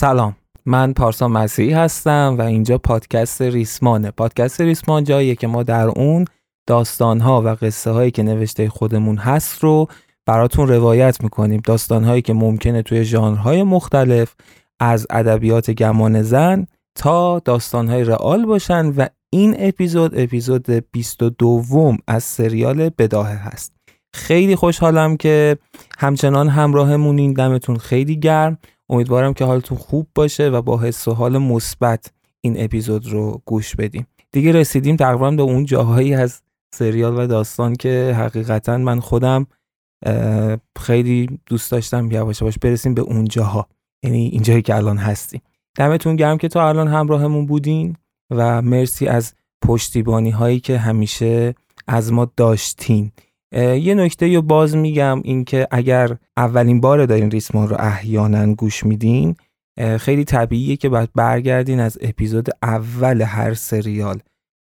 سلام. من پارسا مسیحی هستم و اینجا پادکست ریسمانه. پادکست ریسمان جاییه که ما در اون داستانها و قصه هایی که نوشته خودمون هست رو براتون روایت می‌کنیم. داستان هایی که ممکنه توی ژانرهای مختلف از ادبیات گمان زن تا داستان های رئال باشن و این اپیزود اپیزود 22 از سریال بداهه هست. خیلی خوشحالم که همچنان همراهمونین. دمتون خیلی گرم. امیدوارم که حالتون خوب باشه و با حس و حال مثبت این اپیزود رو گوش بدیم. دیگه رسیدیم تقریبا به اون جاهایی از سریال و داستان که حقیقتا من خودم خیلی دوست داشتم یواش یواش برسیم به اون جاها. یعنی اینجایی که الان هستیم. دمتون گرم که تا الان همراهمون بودین و مرسی از پشتیبانی هایی که همیشه از ما داشتین. یه نکته رو باز میگم اینکه اگر اولین بار دارین ریسمان رو احیانا گوش میدین خیلی طبیعیه که باید برگردین از اپیزود اول هر سریال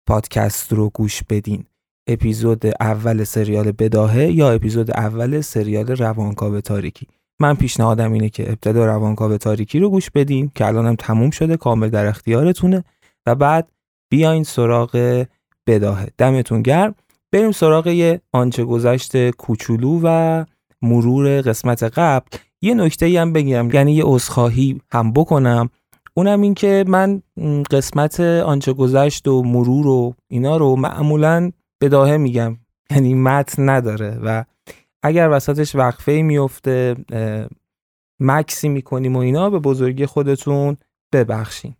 پادکست رو گوش بدین. اپیزود اول سریال بداهه یا اپیزود اول سریال روانکاو تاریکی. من پیشنهادم اینه که ابتدا روانکاو تاریکی رو گوش بدین که الانم تموم شده کامل در اختیارتونه و بعد بیاین سراغ بداهه. دمتون گرم. بریم سراغ یه آنچه گذشت کوچولو و مرور قسمت قبل. یه نکته هم بگم یعنی یه عذرخواهی هم بکنم. اونم این که من قسمت آنچه گذشت و مرور و اینا رو معمولا بداهه میگم. یعنی متن نداره و اگر وسطش وقفه میفته مکسی می‌کنیم و اینا به بزرگی خودتون ببخشین.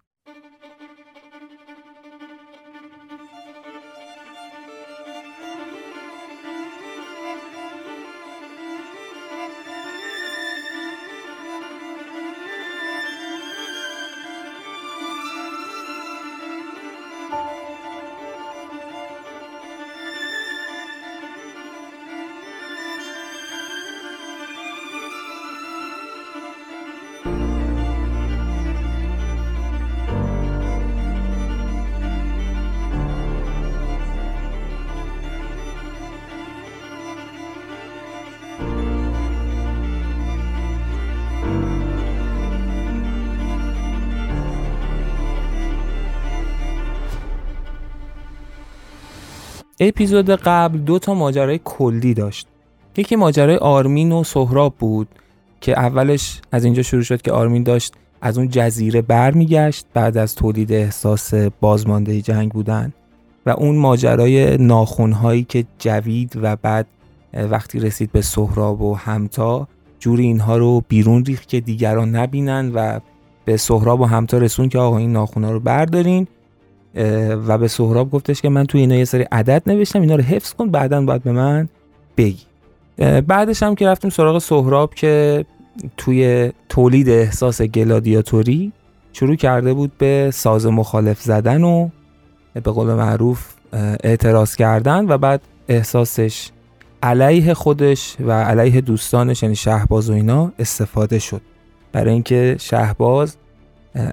اپیزود قبل دو تا ماجرای کلی داشت. یکی ماجرای آرمین و سهراب بود که اولش از اینجا شروع شد که آرمین داشت از اون جزیره برمیگشت بعد از تولید احساس بازمانده جنگ بودن و اون ماجرای ناخونهایی که جوید و بعد وقتی رسید به سهراب و همتا جوری اینها رو بیرون ریخت که دیگران نبینن و به سهراب و همتا رسون که آقا این ناخونها رو بردارین. و به سهراب گفتش که من توی اینا یه سری عدد نوشتم اینا رو حفظ کن بعدا باید به من بگی. بعدش هم که رفتیم سراغ سهراب که توی تولید احساس گلادیاتوری شروع کرده بود به ساز مخالف زدن و به قول معروف اعتراض کردن و بعد احساسش علیه خودش و علیه دوستانش یعنی شهباز و اینا استفاده شد. برای اینکه شهباز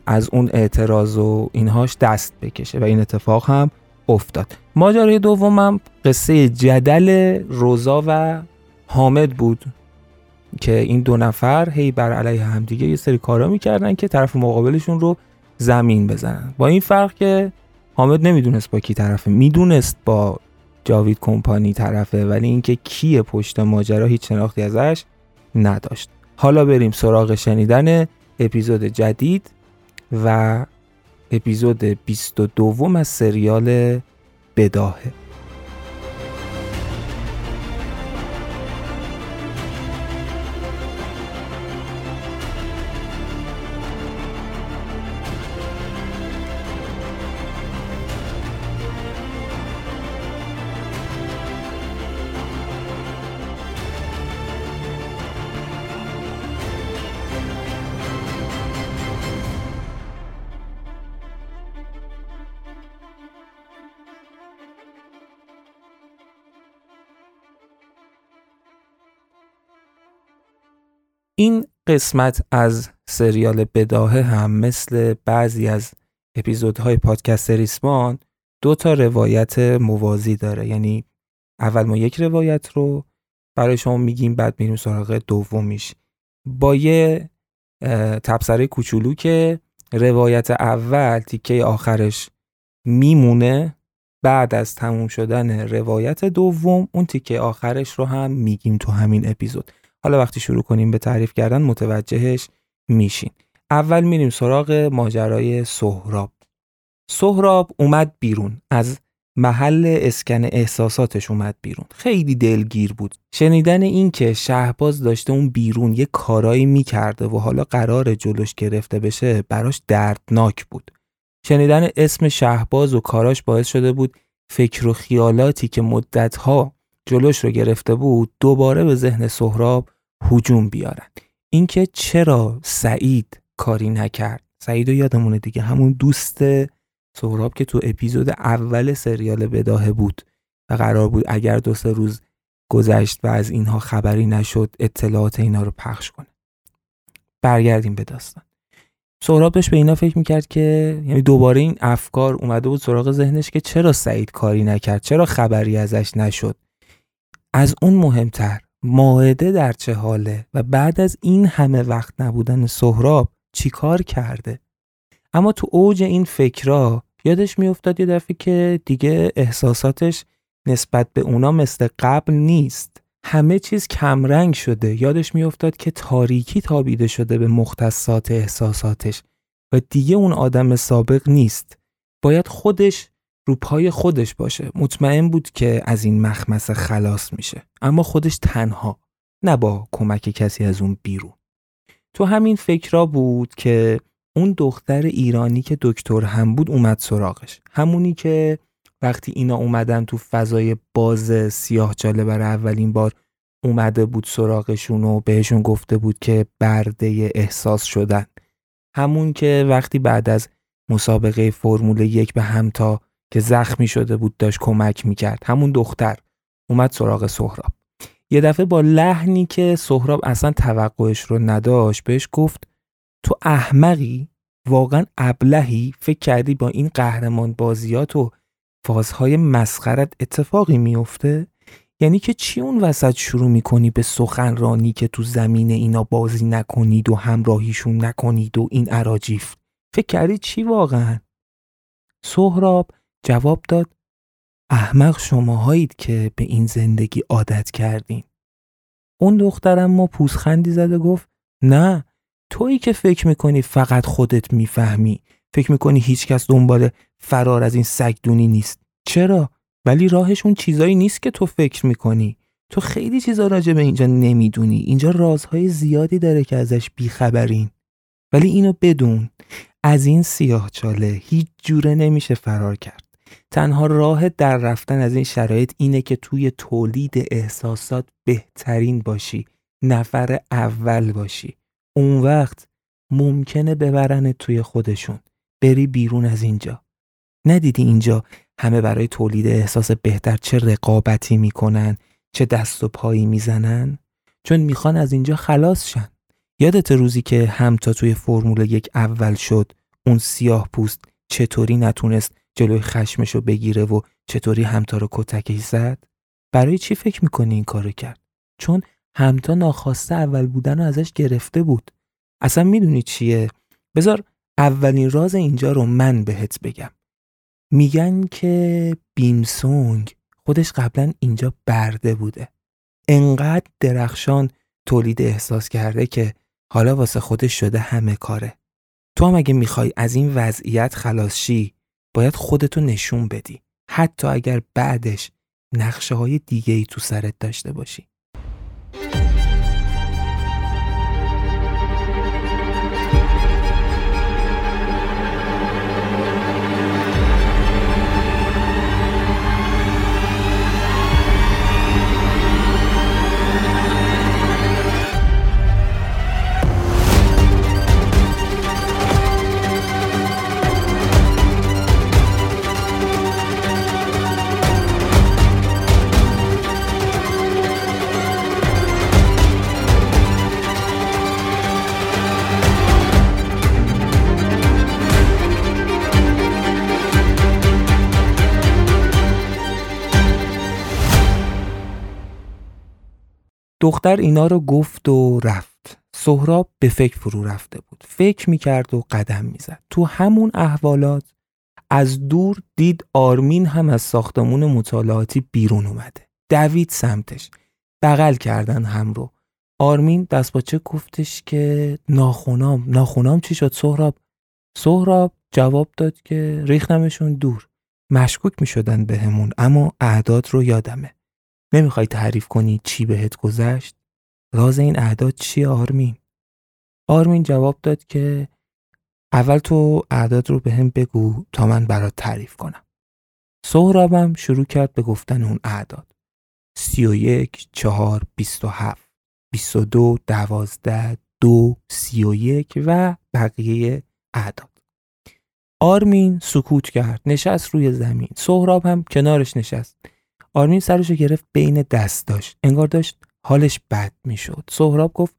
از اون اعتراض و اینهاش دست بکشه و این اتفاق هم افتاد. ماجرای دومم قصه جدل روزا و حامد بود که این دو نفر هی بر علیه همدیگه یه سری کارا می‌کردن که طرف مقابلشون رو زمین بزنن. با این فرق که حامد نمی‌دونست با کی طرفه. می‌دونست با جاوید کمپانی طرفه ولی اینکه کیه پشت ماجرا هیچ شناختی ازش نداشت. حالا بریم سراغ شنیدن اپیزود جدید. و اپیزود 22 از سریال بداهه. این قسمت از سریال بداهه هم مثل بعضی از اپیزودهای پادکست ریسمان دو تا روایت موازی داره. یعنی اول ما یک روایت رو برای شما میگیم بعد میریم سراغ دومیش. با یه تبصره کوچولو که روایت اول تیکه آخرش میمونه بعد از تموم شدن روایت دوم اون تیکه آخرش رو هم میگیم تو همین اپیزود. حالا وقتی شروع کنیم به تعریف کردن متوجهش میشین. اول میریم سراغ ماجرای سهراب. سهراب اومد بیرون از محل اسکن احساساتش اومد بیرون. خیلی دلگیر بود. شنیدن این که شهباز داشته اون بیرون یه کارایی می‌کرده و حالا قرار جلوش گرفته بشه براش دردناک بود. شنیدن اسم شهباز و کاراش باعث شده بود فکر و خیالاتی که مدتها جلوش رو گرفته بود دوباره به ذهن سهراب هجوم بیارن. اینکه چرا سعید کاری نکرد؟ سعید و یادمونه دیگه همون دوست سهراب که تو اپیزود اول سریال بداهه بود و قرار بود اگر دو سه روز گذشت و از اینها خبری نشد اطلاعات اینا رو پخش کنه. برگردیم به داستان. سهراب داشت به اینا فکر می‌کرد که یعنی دوباره این افکار اومده بود سراغ ذهنش که چرا سعید کاری نکرد؟ چرا خبری ازش نشد؟ از اون مهمتر ماعده در چه حاله و بعد از این همه وقت نبودن سهراب چیکار کرده؟ اما تو اوج این فکرها یادش میافتاد یه دفعه که دیگه احساساتش نسبت به اونا مثل قبل نیست. همه چیز کمرنگ شده. یادش میافتاد که تاریکی تابیده شده به مختصات احساساتش و دیگه اون آدم سابق نیست. باید خودش رو پای خودش باشه. مطمئن بود که از این مخمسه خلاص میشه. اما خودش تنها نه با کمک کسی از اون بیرون. تو همین فکرها بود که اون دختر ایرانی که دکتر هم بود اومد سراغش. همونی که وقتی اینا اومدن تو فضای باز سیاه جاله برای اولین بار اومده بود سراغشون و بهشون گفته بود که برده احساس شدن. همون که وقتی بعد از مسابقه فرمول یک به همتا که زخمی شده بود داشت کمک می‌کرد. همون دختر اومد سراغ سهراب. یه دفعه با لحنی که سهراب اصلا توقعش رو نداشت بهش گفت تو احمقی؟ واقعا ابلهی؟ فکر کردی با این قهرمان بازیات و فازهای مسخرت اتفاقی میفته یعنی که چی اون وسط شروع می‌کنی به سخنرانی که تو زمین اینا بازی نکنید و همراهیشون نکنید و این عراجیف؟ فکر کردی چی واقعا؟ سهراب جواب داد احمق شماهایید که به این زندگی عادت کردین. اون دخترم ما پوزخندی زده گفت نه تویی که فکر می‌کنی فقط خودت می‌فهمی فکر می‌کنی هیچکس دنبال فرار از این سگدونی نیست. چرا؟ ولی راهش اون چیزایی نیست که تو فکر می‌کنی. تو خیلی چیزا راجع به اینجا نمی‌دونی. اینجا رازهای زیادی داره که ازش بیخبرین. ولی اینو بدون از این سیاه چاله هیچ جوره نمیشه فرار کرد. تنها راه در رفتن از این شرایط اینه که توی تولید احساسات بهترین باشی نفر اول باشی. اون وقت ممکنه ببرن توی خودشون. بری بیرون از اینجا. ندیدی اینجا همه برای تولید احساس بهتر چه رقابتی می‌کنن چه دست و پایی می‌زنن؟ چون می‌خوان از اینجا خلاص شن. یادت روزی که هم تا توی فرمول یک اول شد اون سیاه پوست چطوری نتونست جلوی خشمشو بگیره و چطوری همتا رو کتکی زد؟ برای چی فکر می‌کنی این کارو کرد؟ چون همتا ناخواسته اول بودن رو ازش گرفته بود. اصلا می‌دونی چیه؟ بذار اولین راز اینجا رو من بهت بگم. میگن که بیمسونگ خودش قبلا اینجا برده بوده. انقدر درخشان تولید احساس کرده که حالا واسه خودش شده همه کاره. تو هم اگه می‌خوای از این وضعیت خلاص شی باید خودتو نشون بدی. حتی اگر بعدش نقشه های دیگه ای تو سرت داشته باشی. دختر اینا رو گفت و رفت. سهراب به فکر فرو رفته بود. فکر می‌کرد و قدم می‌زد. تو همون احوالات از دور دید آرمین هم از ساختمون مطالعاتی بیرون اومده. دوید سمتش. بغل کردن هم رو. آرمین دست چه گفتش که ناخونام. ناخونام چی شد سهراب؟ سهراب جواب داد که ریختمشون دور. مشکوک می شدن به همون اما اعداد رو یادمه. نمی‌خوای تعریف کنی چی بهت گذشت؟ راز این اعداد چیه آرمین؟ آرمین جواب داد که اول تو اعداد رو به هم بگو تا من برات تعریف کنم. سهرابم شروع کرد به گفتن اون اعداد. سی و یک چهار بیست و هفت بیست و دو دوازده دو سی و یک و بقیه اعداد. آرمین سکوت کرد نشست روی زمین. سهراب هم کنارش نشست. آرمین سرشو گرفت بین دست داشت انگار داشت حالش بد می‌شد. سهراب گفت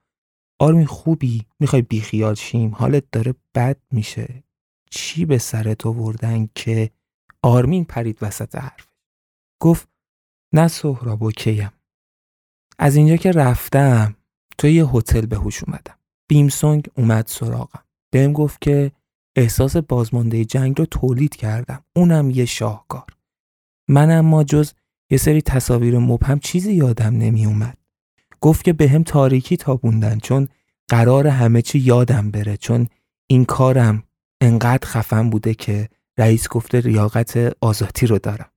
آرمین خوبی؟ می‌خوای بیخیال شیم؟ حالت داره بد میشه. چی به سرت آوردن که آرمین پرید وسط حرف؟ گفت نه سهراب اوکیم. از اینجا که رفتم تو یه هتل به هوش اومدم. بیمسونگ اومد سراغم. بهم گفت که احساس بازمانده جنگ رو تولید کردم. اونم یه شاهکار. من اما جز یه سری تصاویر مبهم چیزی یادم نمی اومد گفت که به تاریکی تابوندن چون قرار همه چی یادم بره چون این کارم انقدر خفن بوده که رئیس گفته ریاقت آزادی رو دارم.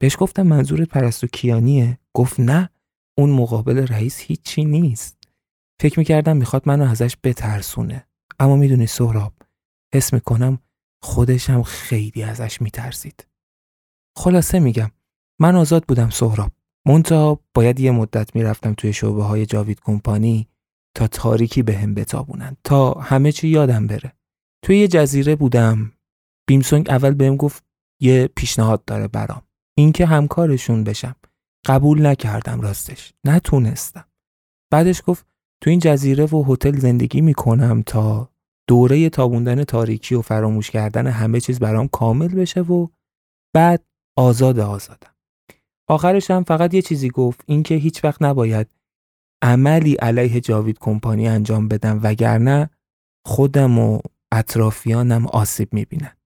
بهش گفتم منظور پرستو کیانیه؟ گفت نه اون مقابل رئیس هیچی نیست. فکر می‌کردم می‌خواد منو ازش بترسونه. اما می‌دونی سهراب حس می‌کنم خودشم خیلی ازش میترسید. خلاصه میگم من آزاد بودم سهراب. مونتا باید یه مدت می‌رفتم توی شعبه های جاوید کمپانی تا تاریکی به هم بتابونن تا همه چی یادم بره. توی یه جزیره بودم. بیمسونگ اول بهم گفت یه پیشنهاد داره برام. اینکه همکارشون بشم. قبول نکردم راستش. نتونستم. بعدش گفت تو این جزیره و هتل زندگی می‌کنم تا دوره تابوندن تاریکی و فراموش کردن همه چیز برام کامل بشه و بعد آزاد آزادم. آخرش هم فقط یه چیزی گفت اینکه هیچ وقت نباید عملی علیه جاوید کمپانی انجام بدم وگرنه خودم و اطرافیانم آسیب می‌بینن.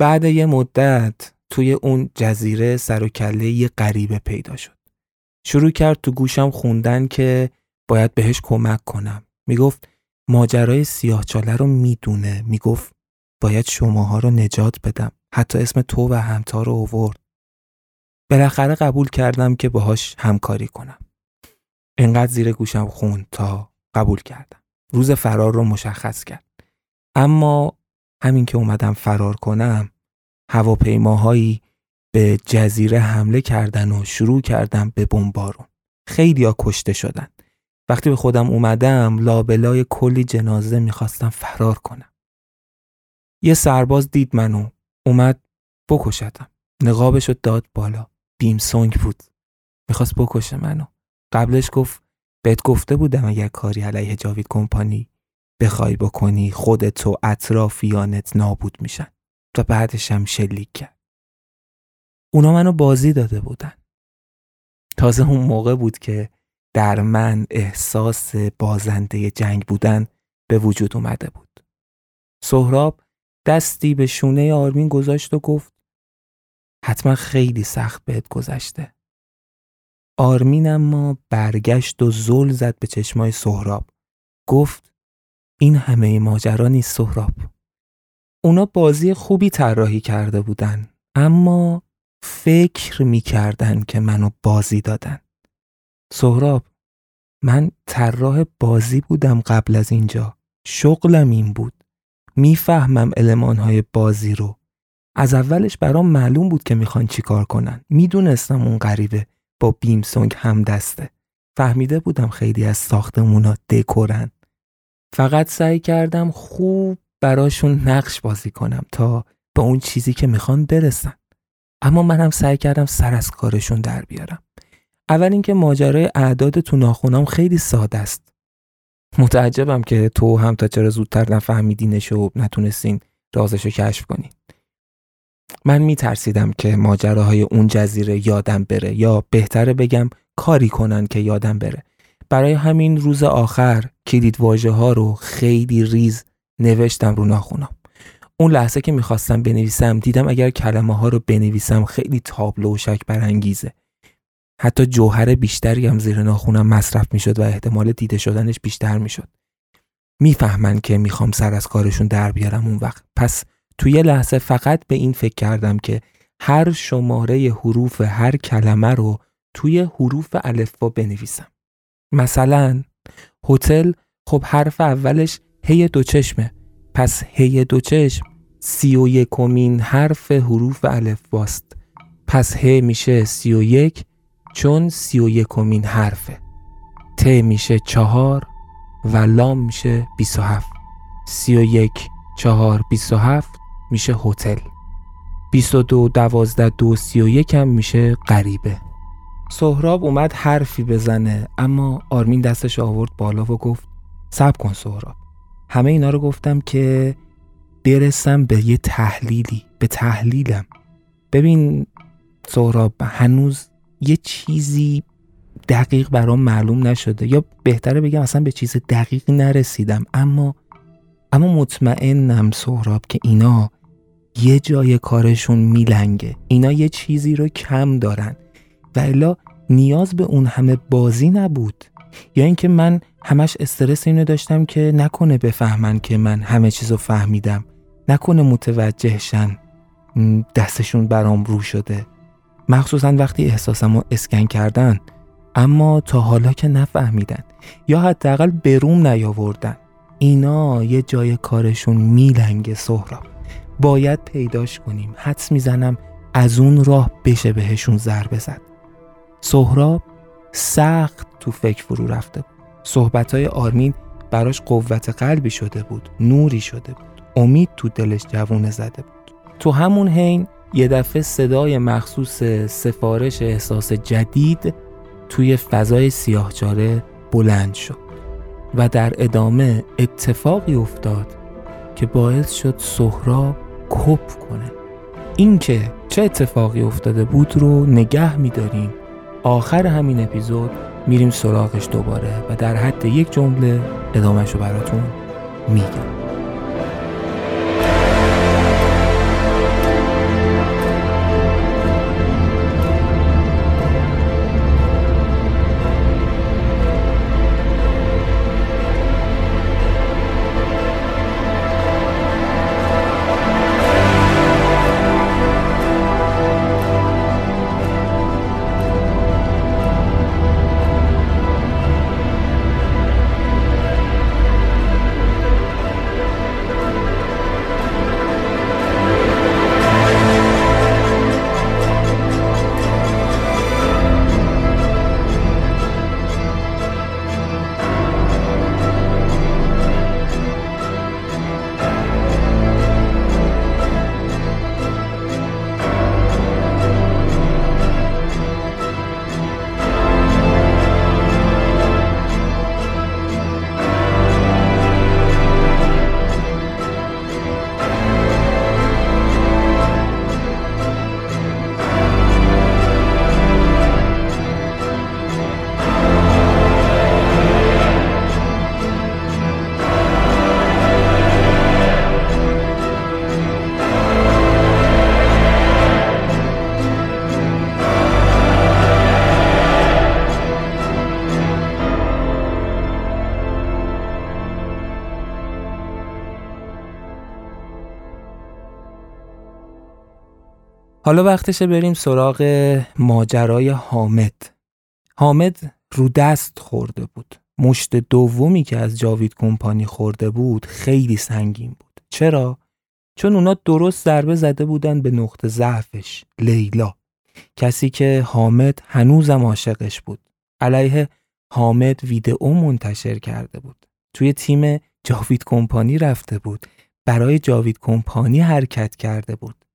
بعد یه مدت توی اون جزیره سر و کله یه غریبه پیدا شد. شروع کرد تو گوشم خوندن که باید بهش کمک کنم. می‌گفت ماجرای سیاهچاله رو می‌دونه. می‌گفت باید شماها رو نجات بدم. حتی اسم تو و همتا رو اوورد بالاخره قبول کردم که باهاش همکاری کنم. انقدر زیر گوشم خوند تا قبول کردم. روز فرار رو مشخص کرد. اما همین که اومدم فرار کنم هواپیماهایی به جزیره حمله کردن و شروع کردم به بمبارون. خیلی کشته شدن. وقتی به خودم اومدم لابلای کلی جنازه می‌خواستم فرار کنم. یه سرباز دید منو. اومد بکشتم. نقابشو داد بالا. بیم سونگ بود. می‌خواست بکشه منو. قبلش گفت بهت گفته بودم اگر کاری علیه جاوید کمپانی بخوای بکنی خودت و اطرافیانت نابود میشن. تا بعدش هم شلیک کرد. اونا منو بازی داده بودن. تازه اون موقع بود که در من احساس بازنده جنگ بودن به وجود اومده بود. سهراب دستی به شونه آرمین گذاشت و گفت حتما خیلی سخت بهت گذشته. آرمین اما برگشت و زل زد به چشمای سهراب. گفت این همه ماجرا نیست سهراب. اونا بازی خوبی طراحی کرده بودن اما فکر می‌کردن که منو بازی دادن. سهراب من طراح بازی بودم قبل از اینجا. شغلم این بود. می‌فهمم های بازی رو. از اولش برام معلوم بود که می‌خوان چیکار کنن. می‌دونستم اون غریبه با بیمسونگ هم دسته. فهمیده بودم خیلی از ساختمونا دکورن. فقط سعی کردم خوب براشون نقش بازی کنم تا به اون چیزی که می‌خوان برسن. اما منم سعی کردم سر از کارشون در بیارم. اول اینکه ماجرای اعداد تو ناخونام خیلی ساده است. متعجبم که تو هم تا چرا زودتر نفهمیدینش و نتونستین رازشو کشف کنین. من میترسیدم که ماجراهای اون جزیره یادم بره یا بهتره بگم کاری کنن که یادم بره. برای همین روز آخر کلید واژه ها رو خیلی ریز نوشتم رو ناخونم اون لحظه که می‌خواستم بنویسم دیدم اگر کلمه ها رو بنویسم خیلی تابلو و شک برانگیزه. حتی جوهر بیشتری هم زیر ناخونم مصرف می‌شد و احتمال دیده شدنش بیشتر می‌شد. می‌فهمن که می‌خوام سر از کارشون در بیارم اون وقت. پس توی لحظه فقط به این فکر کردم که هر شماره حروف هر کلمه رو توی حروف الفبا بنویسم. مثلا هتل خب حرف اولش هی دو چشمه. پس هی دو چشم سی و یکمین حرف حروف الفباست. پس ه میشه سی و یک چون سی و یکمین حرفه. ت میشه چهار و لام میشه بیس و هفت. سی و یک چهار بیس و هفت میشه هتل. بیس و دو دوازده دو سی و یک هم میشه غریبه. سهراب اومد حرفی بزنه اما آرمین دستش آورد بالا و گفت سب کن سهراب. همه اینا رو گفتم که برسم به یه تحلیلی به تحلیلم. ببین سهراب هنوز یه چیزی دقیق برام معلوم نشده. یا بهتره بگم اصلا به چیز دقیقی نرسیدم اما اما مطمئنم سهراب که اینا یه جای کارشون میلنگه. اینا یه چیزی رو کم دارن. و الا نیاز به اون همه بازی نبود. یا اینکه من همش استرس اینو داشتم که نکنه بفهمن که من همه چیزو فهمیدم. نکنه متوجهشن. دستشون برام رو شده. مخصوصا وقتی احساسم رو اسکن کردن. اما تا حالا که نفهمیدن. یا حداقل بروم نیاوردن. اینا یه جای کارشون میلنگه سهراب. باید پیداش کنیم. حدس می‌زنم از اون راه بشه بهشون ضربه زد. سهراب سخت تو فکر فرو رفته بود. صحبت های آرمین براش قوت قلبی شده بود نوری شده بود. امید تو دلش جوونه زده بود. تو همون حین یه دفعه صدای مخصوص سفارش احساس جدید توی فضای سیاهچاره بلند شد. و در ادامه اتفاقی افتاد که باعث شد سهراب کپ کنه. اینکه چه اتفاقی افتاده بود رو نگه میداریم. آخر همین اپیزود میریم سراغش دوباره و در حد یک جمله ادامهش رو براتون میگم. حالا وقتشه بریم سراغ ماجرای حامد. حامد رو دست خورده بود. مشت دومی که از جاوید کمپانی خورده بود خیلی سنگین بود. چرا؟ چون اونا درست ضربه زده بودن به نقطه ضعفش لیلا کسی که حامد هنوزم عاشقش بود علیه حامد ویدئو منتشر کرده بود توی تیم جاوید کمپانی رفته بود برای جاوید کمپانی حرکت کرده بود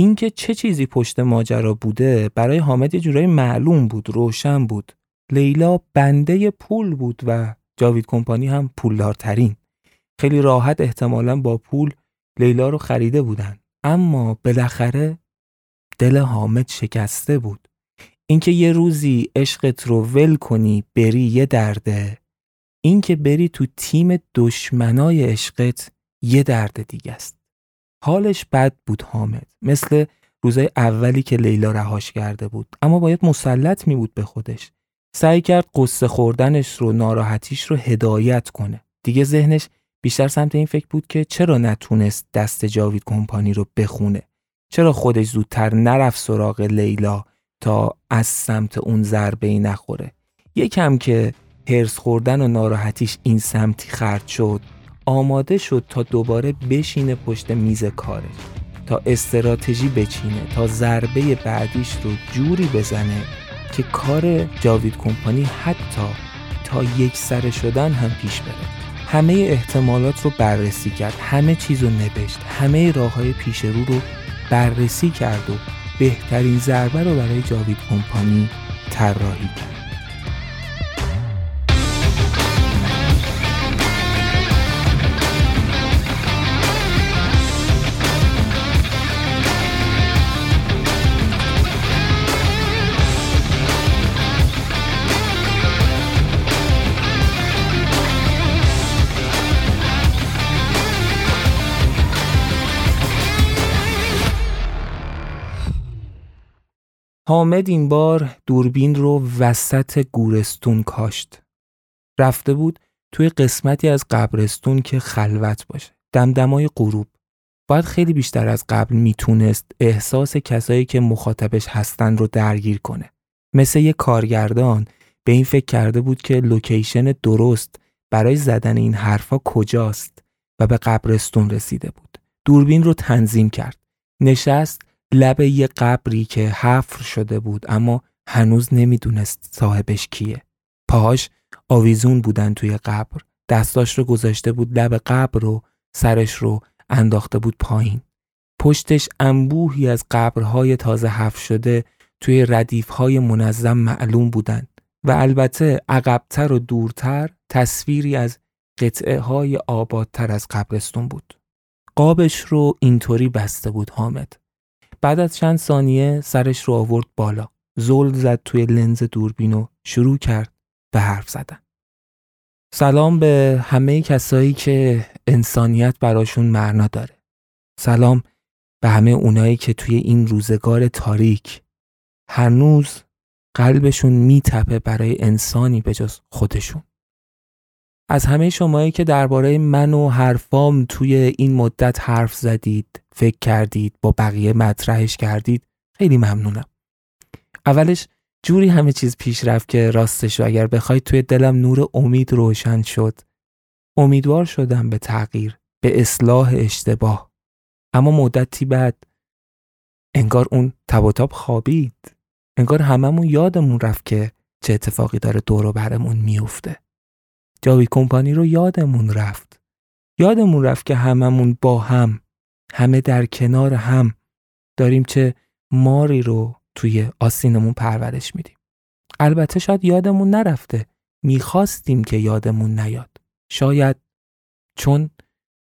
اینکه چه چیزی پشت ماجرا بوده برای حامد یه جورایی معلوم بود روشن بود. لیلا بنده پول بود و جاوید کمپانی هم پولدارترین. خیلی راحت احتمالا با پول لیلا رو خریده بودن. اما بالاخره دل حامد شکسته بود. اینکه یه روزی عشقت رو ول کنی بری یه درده. اینکه بری تو تیم دشمنای عشقت یه درد دیگه است. حالش بد بود حامد. مثل روزای اولی که لیلا رهاش کرده بود. اما باید مسلط می بود به خودش. سعی کرد قصه خوردنش رو ناراحتیش رو هدایت کنه. دیگه ذهنش بیشتر سمت این فکر بود که چرا نتونست دست جاوید کمپانی رو بخونه؟ چرا خودش زودتر نرفت سراغ لیلا تا از سمت اون ضربه ای نخوره؟ یکم که هرس خوردن و ناراحتیش این سمتی خرد شد. آماده شد تا دوباره بشینه پشت میز کارش تا استراتژی بچینه تا ضربه بعدیش رو جوری بزنه که کار جاوید کمپانی حتی تا یک سر شدن هم پیش بره. همه احتمالات رو بررسی کرد همه چیز رو نوشت همه راه های پیش رو رو بررسی کرد و بهترین ضربه رو برای جاوید کمپانی طراحی کرد. حامد این بار دوربین رو وسط گورستون کاشت. رفته بود توی قسمتی از قبرستون که خلوت باشه. دمدمای غروب. باید خیلی بیشتر از قبل می‌تونست احساس کسایی که مخاطبش هستن رو درگیر کنه. مثل یه کارگردان به این فکر کرده بود که لوکیشن درست برای زدن این حرفا کجاست و به قبرستون رسیده بود. دوربین رو تنظیم کرد. نشست لب یه قبری که حفر شده بود اما هنوز نمی‌دونست صاحبش کیه. پاهاش آویزون بودن توی قبر. دستاش رو گذاشته بود لب قبر و سرش رو انداخته بود پایین. پشتش انبوهی از قبرهای تازه حفر شده توی ردیفهای منظم معلوم بودند و البته عقبتر و دورتر تصویری از قطعه های آبادتر از قبرستون بود. قابش رو اینطوری بسته بود حامد. بعد از چند ثانیه سرش رو آورد بالا. زل زد توی لنز دوربین و شروع کرد به حرف زدن. سلام به همه کسایی که انسانیت براشون معنا داره. سلام به همه اونایی که توی این روزگار تاریک هنوز قلبشون میتپه برای انسانی به جز خودشون. از همه شمایی که درباره من و حرفام توی این مدت حرف زدید فکر کردید با بقیه مطرحش کردید خیلی ممنونم. اولش جوری همه چیز پیش رفت که راستش و اگر بخواید توی دلم نور امید روشن شد. امیدوار شدم به تغییر به اصلاح اشتباه. اما مدتی بعد انگار اون تب خوابید. انگار هممون یادمون رفت که چه اتفاقی داره دور و برمون میفته جاوی کمپانی رو یادمون رفت. یادمون رفت که هممون با هم همه در کنار هم داریم چه ماری رو توی آسینمون پرورش میدیم. البته شاید یادمون نرفته می‌خواستیم که یادمون نیاد. شاید چون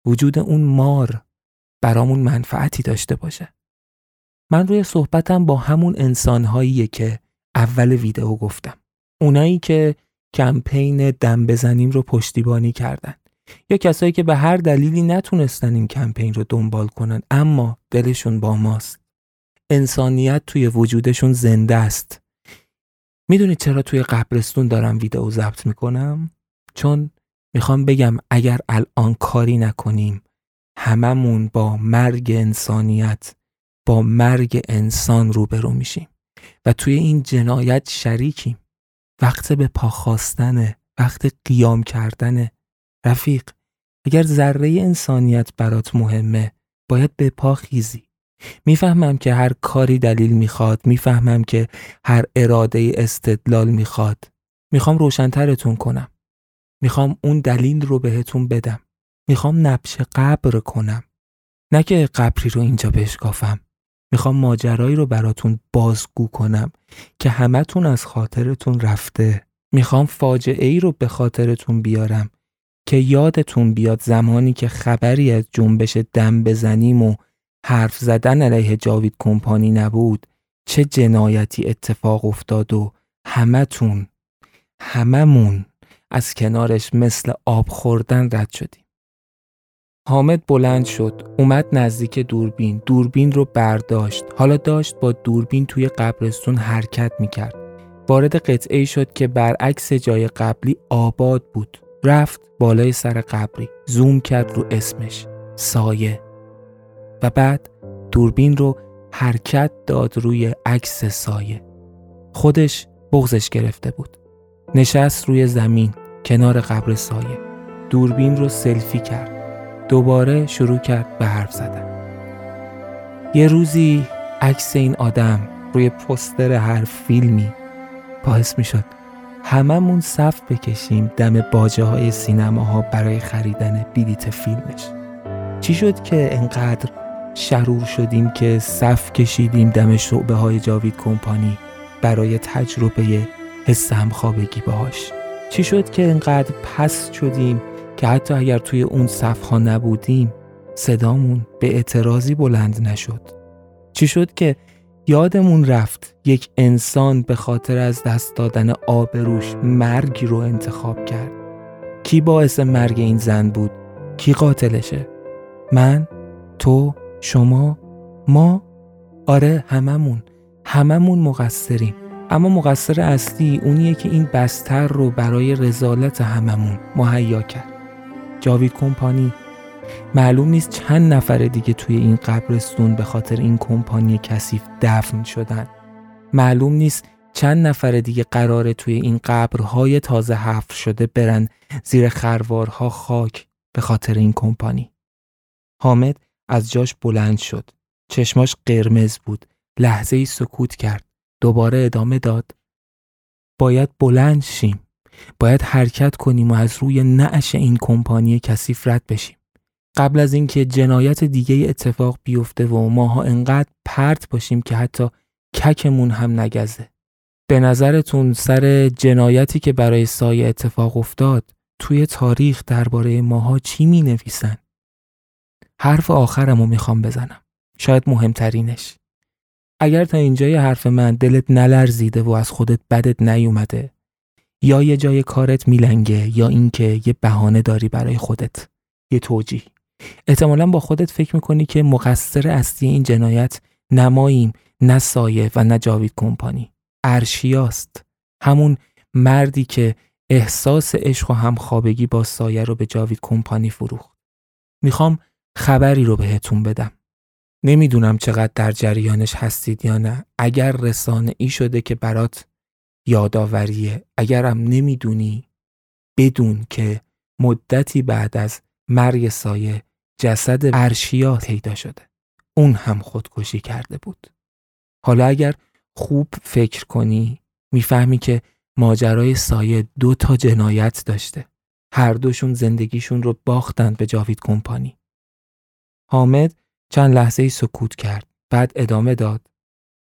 وجود اون مار برامون منفعتی داشته باشه. من روی صحبتم با همون انسانهاییه که اول ویدئو گفتم. اونایی که کمپین دم بزنیم رو پشتیبانی کردن. یا کسایی که به هر دلیلی نتونستن این کمپین رو دنبال کنن اما دلشون با ماست. انسانیت توی وجودشون زنده است. می‌دونید چرا توی قبرستون دارم ویدئو ضبط می‌کنم؟ چون می‌خوام بگم اگر الان کاری نکنیم هممون با مرگ انسانیت با مرگ انسان روبرو میشیم. و توی این جنایت شریکیم. وقت به پا خواستنه وقت قیام کردنه رفیق اگر ذره انسانیت برات مهمه باید به پا خیزی. می‌فهمم که هر کاری دلیل می‌خواد می‌فهمم که هر اراده استدلال می‌خواد. می‌خوام روشنترتون کنم. می‌خوام اون دلیل رو بهتون بدم. می‌خوام نبش قبر کنم. نه که قبری رو اینجا بشکافم. می‌خوام ماجرایی رو براتون بازگو کنم که همتون از خاطرتون رفته می‌خوام فاجعه ای رو به خاطرتون بیارم که یادتون بیاد زمانی که خبری از جنبش دم بزنیم و حرف زدن علیه جاوید کمپانی نبود چه جنایتی اتفاق افتاد و همتون هممون از کنارش مثل آب خوردن رد شدیم. حامد بلند شد اومد نزدیک دوربین. دوربین رو برداشت. حالا داشت با دوربین توی قبرستون حرکت می‌کرد. وارد قطعه شد که برعکس جای قبلی آباد بود. رفت بالای سر قبری. زوم کرد رو اسمش. سایه. و بعد دوربین رو حرکت داد روی عکس سایه. خودش بغزش گرفته بود. نشست روی زمین کنار قبر سایه. دوربین رو سلفی کرد. دوباره شروع کرد به حرف زدن. یه روزی عکس این آدم روی پستر هر فیلمی باعث می شد هممون صف بکشیم دم باجه های سینماها برای خریدن بیلیت فیلمش. چی شد که انقدر شرور شدیم که صف کشیدیم دم شعبه های جاوید کمپانی برای تجربه حس همخوابگی باهاش؟ چی شد که انقدر پس شدیم که حتی اگر توی اون صفها نبودیم صدامون به اعتراضی بلند نشد. چی شد که یادمون رفت یک انسان به خاطر از دست دادن آبروش مرگی رو انتخاب کرد. کی باعث مرگ این زن بود؟ کی قاتلشه؟ من تو شما ما؟ آره هممون. هممون مقصریم. اما مقصر اصلی اونیه که این بستر رو برای رزالت هممون مهیا کرد. جاوید کمپانی. معلوم نیست چند نفر دیگه توی این قبرستون به خاطر این کمپانی کثیف دفن شدن. معلوم نیست چند نفر دیگه قراره توی این قبرهای تازه حفر شده برن زیر خروارها خاک به خاطر این کمپانی. حامد از جاش بلند شد. چشماش قرمز بود. لحظه ای سکوت کرد. دوباره ادامه داد. باید بلند شیم. باید حرکت کنیم و از روی نعش این کمپانی کثیف رد بشیم. قبل از اینکه جنایت دیگه اتفاق بیفته و ماها انقدر پرت باشیم که حتی ککمون هم نگزه. به نظرتون سر جنایتی که برای سایه اتفاق افتاد توی تاریخ درباره ماها چی می نویسن؟ حرف آخرمو می‌خوام بزنم. شاید مهمترینش. اگر تا اینجای حرف من دلت نلرزیده و از خودت بدت نیومده یا یه جای کارت میلنگه یا اینکه یه بهانه داری برای خودت. یه توجیه. احتمالا با خودت فکر می‌کنی که مقصر اصلی این جنایت نماییم نه سایه و نه جاوید کمپانی. ارشیاست. همون مردی که احساس عشق و همخوابگی با سایه رو به جاوید کمپانی فروخت. می‌خوام خبری رو بهتون بدم. نمی‌دونم چقدر در جریانش هستید یا نه. اگر رسانه ای شده که برات یادآوریه اگرم نمی‌دونی بدون که مدتی بعد از مرگ سایه جسد ارشیا پیدا شده. اون هم خودکشی کرده بود. حالا اگر خوب فکر کنی می‌فهمی که ماجرای سایه دو تا جنایت داشته. هر دوشون زندگیشون رو باختند به جاوید کمپانی. حامد چند لحظه سکوت کرد بعد ادامه داد.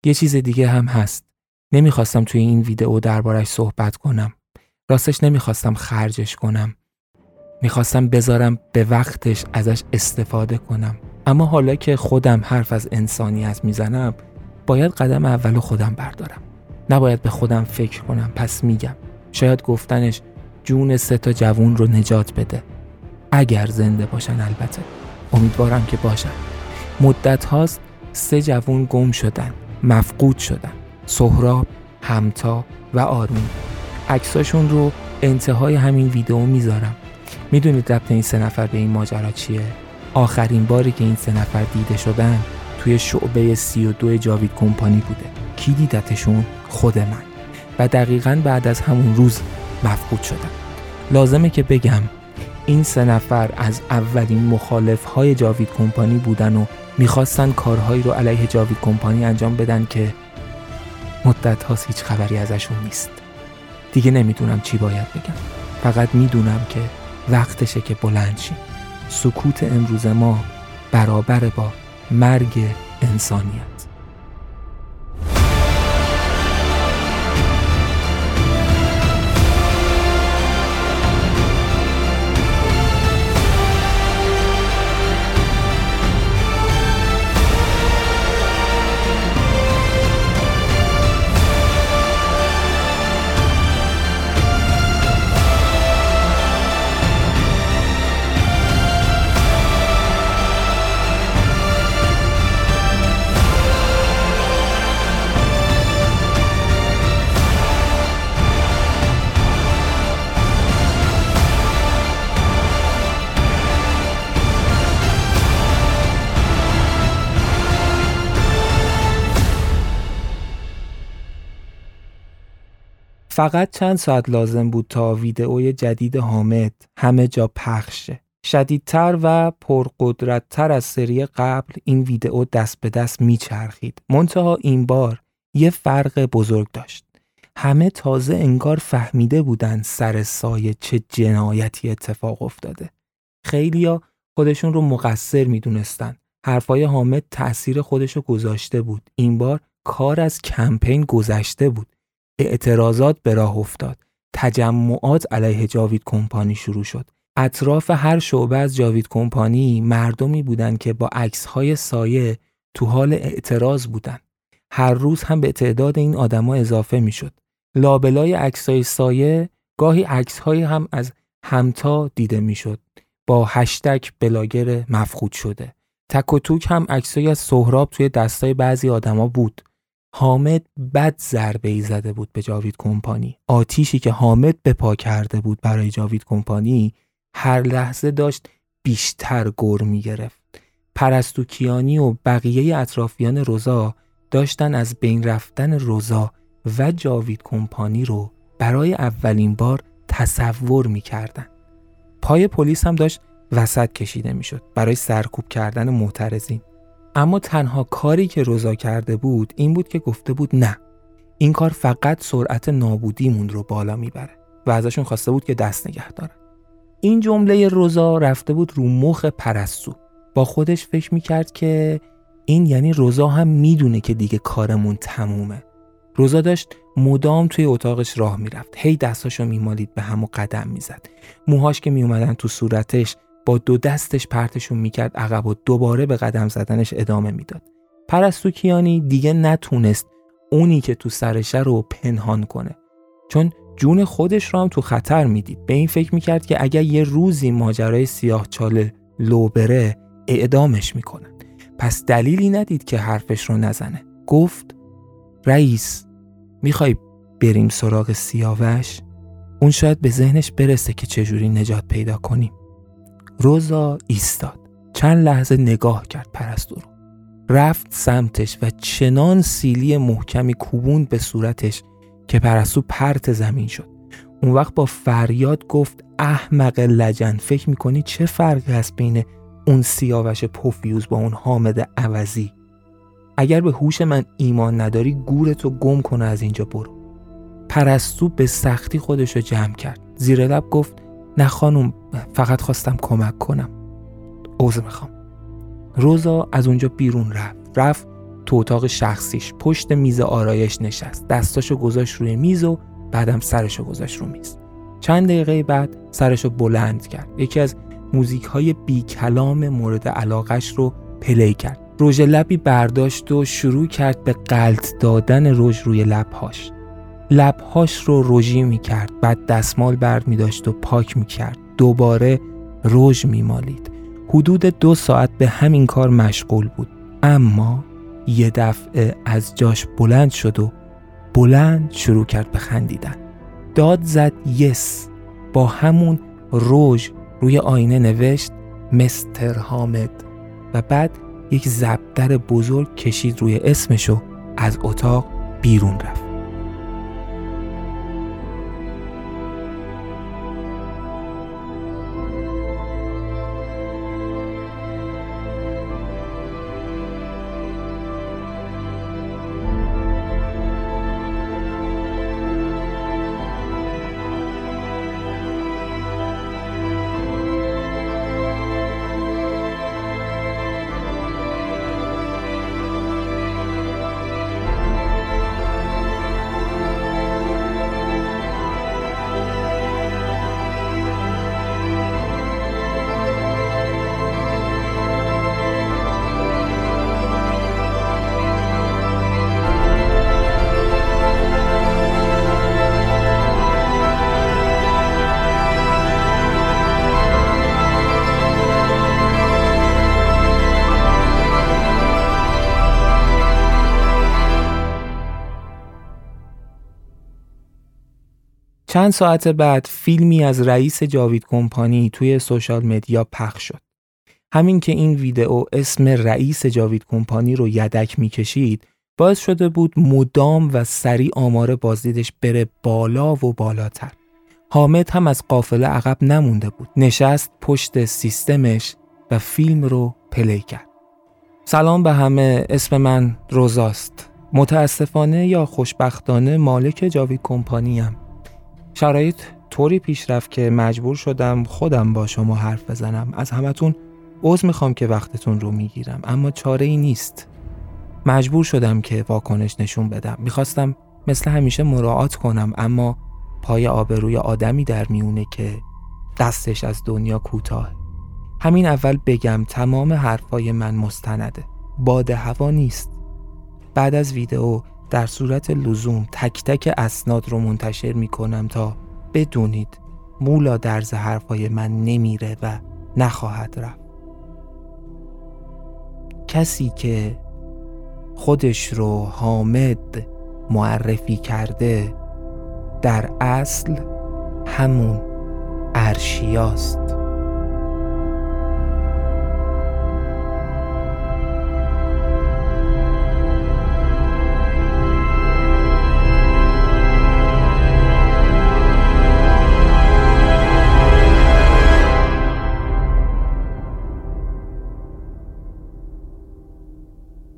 یه چیز دیگه هم هست. نمی‌خواستم توی این ویدئو دربارش صحبت کنم. راستش نمی‌خواستم خرجش کنم. می‌خواستم بذارم به وقتش ازش استفاده کنم. اما حالا که خودم حرف از انسانیت می‌زنم باید قدم اول خودم بردارم. نباید به خودم فکر کنم پس میگم. شاید گفتنش جون سه تا جوون رو نجات بده. اگر زنده باشن البته. امیدوارم که باشن. مدت هاست سه جوون گم شدن مفقود شدن. سهراب، همتا و آرمین عکساشون رو انتهای همین ویدیو می‌ذارم. می‌دونید ربط این سه نفر به این ماجرا چیه؟ آخرین باری که این سه نفر دیده شدن توی شعبه سی و دو جاوید کمپانی بوده. کی دیدتشون؟ خود من. و دقیقا بعد از همون روز مفقود شدن لازمه که بگم این سه نفر از اولین مخالف های جاوید کمپانی بودن و می‌خواستن کارهایی رو علیه جاوید کمپانی انجام بدن که مدت هاست هیچ خبری ازشون نیست. دیگه نمی‌دونم چی باید بگم. فقط می‌دونم که وقتشه که بلند شیم. سکوت امروز ما برابر با مرگ انسانیت. فقط چند ساعت لازم بود تا ویدئوی جدید حامد همه جا پخشه. شدیدتر و پرقدرتتر از سری قبل این ویدئو دست به دست میچرخید. منتها این بار یه فرق بزرگ داشت. همه تازه انگار فهمیده بودن سر سایه چه جنایتی اتفاق افتاده. خیلیا خودشون رو مقصر می‌دونستن. حرفای حامد تأثیر خودشو گذاشته بود. این بار کار از کمپین گذشته بود. اعتراضات به راه افتاد. تجمعات علیه جاوید کمپانی شروع شد. اطراف هر شعبه از جاوید کمپانی مردمی بودند که با های سایه تو حال اعتراض بودند. هر روز هم به تعداد این آدما اضافه می‌شد. لابلای های سایه گاهی های هم از همتا دیده می‌شد با هشتگ بلاگر مفقود شده. تک و توک هم عکسایی از سهراب توی دستای بعضی آدما بود. حامد بد ضربه ای زده بود به جاوید کمپانی. آتیشی که حامد به پا کرده بود برای جاوید کمپانی هر لحظه داشت بیشتر گر می گرفت. پرستوکیانی و بقیه اطرافیان روزا داشتن از بین رفتن روزا و جاوید کمپانی رو برای اولین بار تصور می کردن. پای پلیس هم داشت وسط کشیده می شد برای سرکوب کردن معترضین. اما تنها کاری که روزا کرده بود این بود که گفته بود نه. این کار فقط سرعت نابودیمون رو بالا می‌بره و ازشون خواسته بود که دست نگه دارن. این جمله روزا رفته بود رو مخ پرستو. با خودش فکر می‌کرد که این یعنی روزا هم می‌دونه که دیگه کارمون تمومه. روزا داشت مدام توی اتاقش راه می‌رفت. هی دستاشو میمالید به هم و قدم می‌زد. موهاش که میومدن تو صورتش با دو دستش پرتشون می‌کرد عقب و دوباره به قدم زدنش ادامه می‌داد. پرستو کیانی دیگه نتونست اونی که تو سرشه رو پنهان کنه. چون جون خودش رو هم تو خطر می‌دید. به این فکر می‌کرد که اگر یه روزی ماجرای سیاه چاله لو بره اعدامش می‌کنن پس دلیلی ندید که حرفش رو نزنه. گفت رئیس می‌خوای بریم سراغ سیاوش؟ اون شاید به ذهنش برسه که چجوری نجات پیدا کنیم. روزا ایستاد. چند لحظه نگاه کرد پرستو رو. رفت سمتش و چنان سیلی محکمی کوبوند به صورتش که پرستو پرت زمین شد. اون وقت با فریاد گفت احمق لجن فکر می‌کنی چه فرقی هست بین اون سیاوش پوفیوز با اون حامد عوضی؟ اگر به هوش من ایمان نداری گورتو گم کنه از اینجا برو. پرستو به سختی خودشو جمع کرد. زیر لب گفت نه خانم فقط خواستم کمک کنم. عوض می‌خوام. روزا از اونجا بیرون رفت. رفت تو اتاق شخصیش. پشت میز آرایش نشست. دستاشو گذاشت روی میز و بعدم سرشو گذاشت رو میز. چند دقیقه بعد سرشو بلند کرد. یکی از موزیک های بی کلام مورد علاقش رو پلی کرد. رژ لبی برداشت و شروع کرد به قلط دادن رژ روی لبهاش. لبهاش رو رژی می کرد بعد دستمال برد می داشت و پاک می کرد دوباره رژ می مالید حدود دو ساعت به همین کار مشغول بود. اما یه دفعه از جاش بلند شد و بلند شروع کرد به خندیدن. داد زد یس. با همون روژ روی آینه نوشت مستر حامد. و بعد یک زبدر بزرگ کشید روی اسمشو از اتاق بیرون رفت. چند ساعت بعد فیلمی از رئیس جاوید کمپانی توی سوشال مدیا پخش شد. همین که این ویدئو اسم رئیس جاوید کمپانی رو یدک می‌کشید باعث شده بود مدام و سریع آمار بازدیدش بره بالا و بالاتر. حامد هم از قافله عقب نمونده بود. نشست پشت سیستمش و فیلم رو پلی کرد. سلام به همه. اسم من روزاست. متاسفانه یا خوشبختانه مالک جاوید کمپانیم. شرایط طوری پیش رفت که مجبور شدم خودم با شما حرف بزنم. از همتون عوض می‌خوام که وقتتون رو می‌گیرم اما چاره ای نیست. مجبور شدم که واکنش نشون بدم. می‌خواستم مثل همیشه مراعات کنم اما پای آبروی آدمی در میونه که دستش از دنیا کوتاه. همین اول بگم تمام حرفای من مستنده. باد هوا نیست. بعد از ویدئو در صورت لزوم تک تک اسناد رو منتشر می کنم تا بدونید مولا درز حرفای من نمیره و نخواهد رفت. کسی که خودش رو حامد معرفی کرده در اصل همون ارشیاست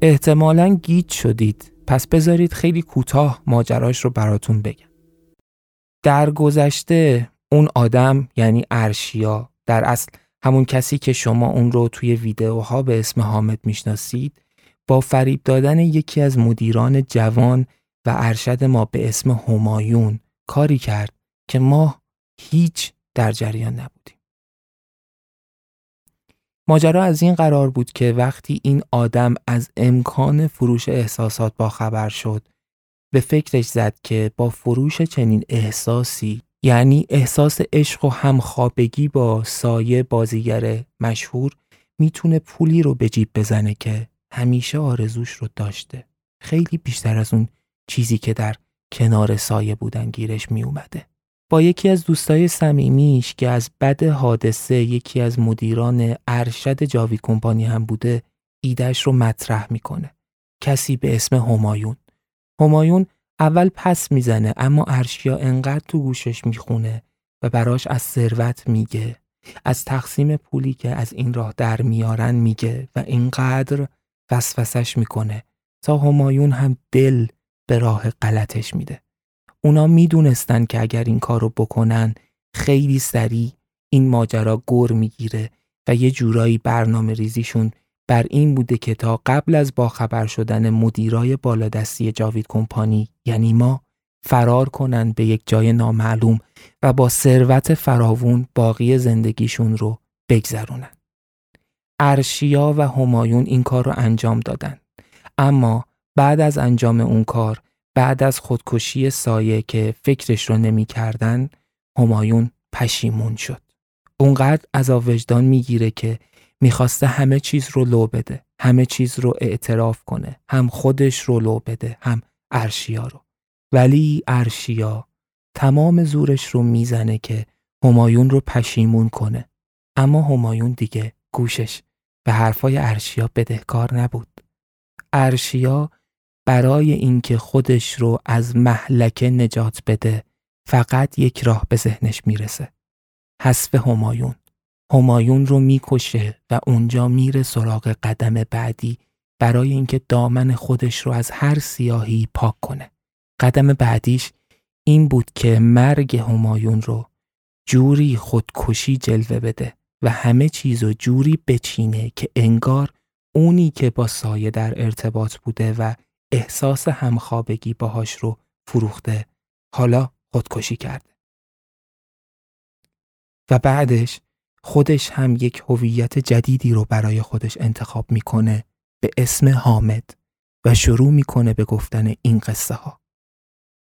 احتمالا گیت شدید. پس بذارید خیلی کوتاه ماجراش رو براتون بگم. در گذشته اون آدم یعنی ارشیا در اصل همون کسی که شما اون رو توی ویدیوها به اسم حامد می‌شناسید با فریب دادن یکی از مدیران جوان و ارشد ما به اسم همایون کاری کرد که ما هیچ در جریان نبودیم. ماجرا از این قرار بود که وقتی این آدم از امکان فروش احساسات با خبر شد به فکرش زد که با فروش چنین احساسی یعنی احساس عشق و همخوابگی با سایه بازیگر مشهور می‌تونه پولی رو به جیب بزنه که همیشه آرزوش رو داشته خیلی بیشتر از اون چیزی که در کنار سایه بودن گیرش می اومده. با یکی از دوستای صمیمیش که از بد حادثه یکی از مدیران ارشد جاوی کمپانی هم بوده ایدهش رو مطرح می‌کنه. کسی به اسم همایون. همایون اول پس می‌زنه اما ارشیا انقدر تو گوشش می‌خونه و براش از ثروت میگه از تقسیم پولی که از این راه در میارن میگه و اینقدر وسوسش می‌کنه تا همایون هم دل به راه غلطش میده. اونا می‌دونستن که اگر این کار رو بکنن خیلی سریع این ماجرا گر می‌گیره و یه جورایی برنامه ریزیشون بر این بوده که تا قبل از باخبر شدن مدیرای بالادستی جاوید کمپانی یعنی ما فرار کنن به یک جای نامعلوم و با ثروت فراوون باقی زندگیشون رو بگذرونن. ارشیا و همایون این کار رو انجام دادن. اما بعد از انجام اون کار بعد از خودکشی سایه که فکرش رو نمی کردن همایون پشیمون شد. اونقدر از وجدان می‌گیره که می‌خواسته همه چیز رو لو بده. همه چیز رو اعتراف کنه. هم خودش رو لو بده. هم ارشیا رو. ولی ارشیا تمام زورش رو می‌زنه که همایون رو پشیمون کنه. اما همایون دیگه گوشش به حرفای ارشیا بدهکار نبود. ارشیا برای اینکه خودش رو از محلکه نجات بده فقط یک راه به ذهنش می‌رسه. حذف همایون. همایون رو می‌کشه و اونجا میره سراغ قدم بعدی برای اینکه دامن خودش رو از هر سیاهی پاک کنه. قدم بعدیش این بود که مرگ همایون رو جوری خودکشی جلوه بده و همه چیز رو جوری بچینه که انگار اونی که با سایه در ارتباط بوده و احساس همخوابگی باهاش رو فروخته حالا خودکشی کرده و بعدش خودش هم یک هویت جدیدی رو برای خودش انتخاب می‌کنه به اسم حامد و شروع می‌کنه به گفتن این قصه ها.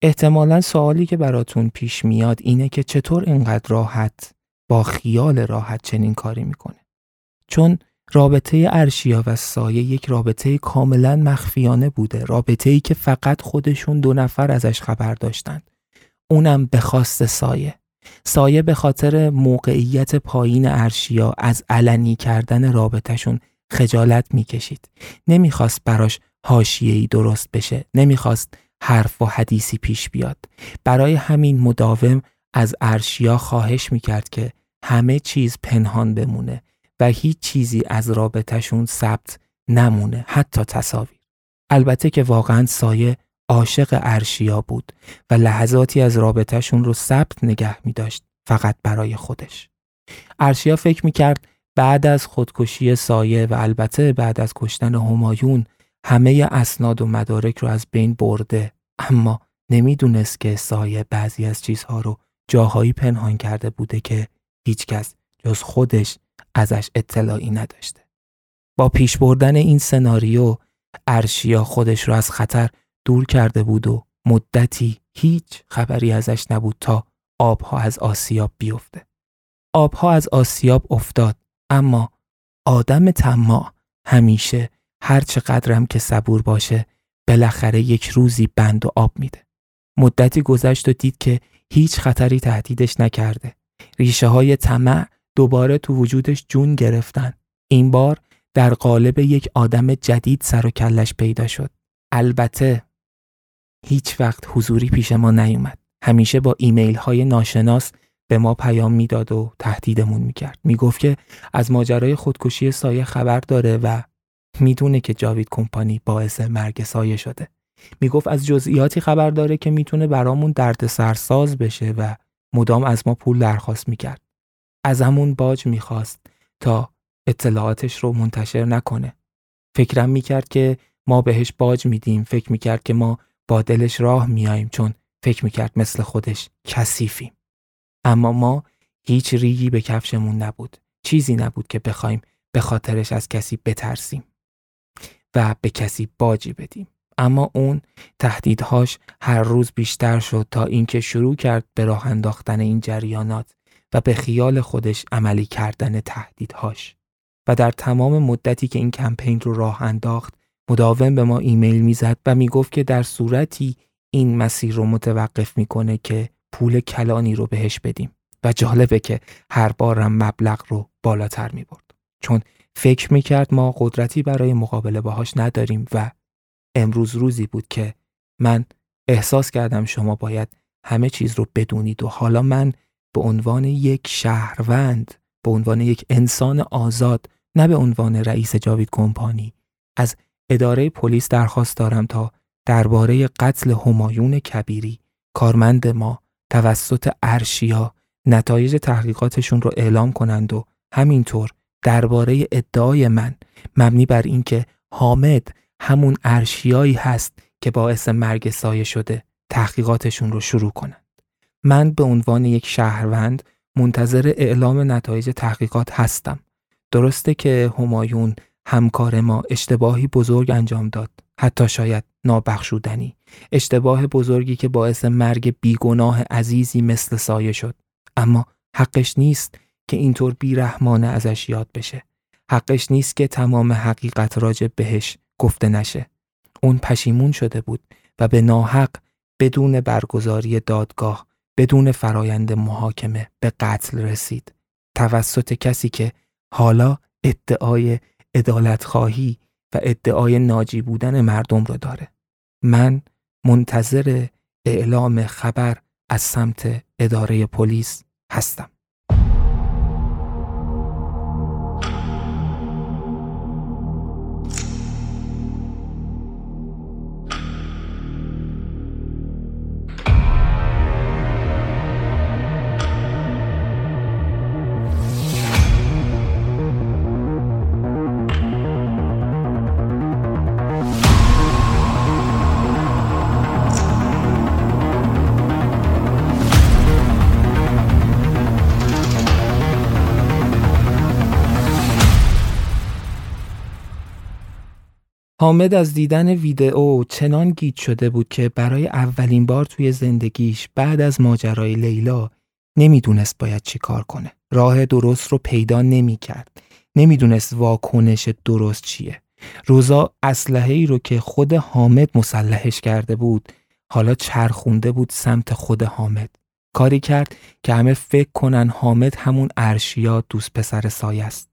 احتمالا سوالی که براتون پیش میاد اینه که چطور اینقدر راحت با خیال راحت چنین کاری می‌کنه. چون رابطه ارشیا و سایه یک رابطه کاملا مخفیانه بوده رابطه ای که فقط خودشون دو نفر ازش خبر داشتند اونم به خواست سایه. سایه به خاطر موقعیت پایین ارشیا از علنی کردن رابطهشون خجالت می‌کشید. نمی‌خواست براش حاشیه‌ای درست بشه نمی‌خواست حرف و حدیثی پیش بیاد. برای همین مداوم از ارشیا خواهش می‌کرد که همه چیز پنهان بمونه. و هیچ چیزی از رابطهشون ثبت نمونه حتی تصاویر. البته که واقعا سایه عاشق ارشیا بود و لحظاتی از رابطهشون رو ثبت نگه می داشت فقط برای خودش. ارشیا فکر می کرد بعد از خودکشی سایه و البته بعد از کشتن همایون همه اسناد و مدارک رو از بین برده اما نمی‌دونست که سایه بعضی از چیزها رو جاهایی پنهان کرده بوده که هیچکس جز خودش ازش اطلاعی نداشته. با پیش بردن این سناریو ارشیا خودش رو از خطر دور کرده بود و مدتی هیچ خبری ازش نبود تا آبها از آسیاب بیفته. آبها از آسیاب افتاد اما آدم طماع همیشه هر چقدرم که صبور باشه بالاخره یک روزی بند و آب میده. مدتی گذشت و دید که هیچ خطری تهدیدش نکرده. ریشه های طمع دوباره تو وجودش جون گرفتن. این بار در قالب یک آدم جدید سر و کلش پیدا شد. البته هیچ وقت حضوری پیش ما نیومد. همیشه با ایمیل های ناشناس به ما پیام می‌داد و تهدیدمون می‌کرد. می‌گفت که از ماجرای خودکشی سایه خبر داره و می‌دونه که جاوید کمپانی باعث مرگ سایه شده. می‌گفت از جزئیاتی خبر داره که می‌تونه برامون درد سرساز بشه و مدام از ما پول درخواست می‌کرد. از همون باج می‌خواست تا اطلاعاتش رو منتشر نکنه. فکرم می‌کرد که ما بهش باج میدیم. فکر می‌کرد که ما با دلش راه میاییم چون فکر می‌کرد مثل خودش کثیفیم. اما ما هیچ ریگی به کفشمون نبود. چیزی نبود که بخوایم به خاطرش از کسی بترسیم و به کسی باجی بدیم. اما اون تهدیدهاش هر روز بیشتر شد تا اینکه شروع کرد به راه انداختن این جریانات و به خیال خودش عملی کردن تهدیدهاش. و در تمام مدتی که این کمپین رو راه انداخت مداوم به ما ایمیل می‌زد و می‌گفت که در صورتی این مسیر رو متوقف می‌کنه که پول کلانی رو بهش بدیم و جالبه که هر بارم مبلغ رو بالاتر می‌برد. چون فکر می‌کرد ما قدرتی برای مقابله باهاش نداریم و امروز روزی بود که من احساس کردم شما باید همه چیز رو بدونید و حالا من به عنوان یک شهروند به عنوان یک انسان آزاد نه به عنوان رئیس جاوید کمپانی از اداره پلیس درخواست دارم تا درباره قتل همایون کبیری کارمند ما توسط ارشیا نتایج تحقیقاتشون رو اعلام کنند و همینطور درباره ادعای من مبنی بر اینکه حامد همون ارشیایی هست که باعث مرگ سایه شده تحقیقاتشون رو شروع کنند. من به عنوان یک شهروند منتظر اعلام نتایج تحقیقات هستم. درسته که همایون همکار ما اشتباهی بزرگ انجام داد. حتی شاید نابخشودنی. اشتباه بزرگی که باعث مرگ بیگناه عزیزی مثل سایه شد. اما حقش نیست که اینطور بیرحمانه ازش یاد بشه. حقش نیست که تمام حقیقت راجع بهش گفته نشه. اون پشیمون شده بود و به ناحق بدون برگزاری دادگاه بدون فرایند محاکمه به قتل رسید. توسط کسی که حالا ادعای ادالت خواهی و ادعای ناجی بودن مردم رو داره. من منتظر اعلام خبر از سمت اداره پلیس هستم. حامد از دیدن ویدئو چنان گیت شده بود که برای اولین بار توی زندگیش بعد از ماجرای لیلا نمی‌دونست باید چی کار کنه. راه درست رو پیدا نمی کرد. نمی‌دونست واکنش درست چیه. روزا اسلحه ای رو که خود حامد مسلحش کرده بود حالا چرخونده بود سمت خود حامد. کاری کرد که همه فکر کنن حامد همون ارشیا دوست پسر سایه است.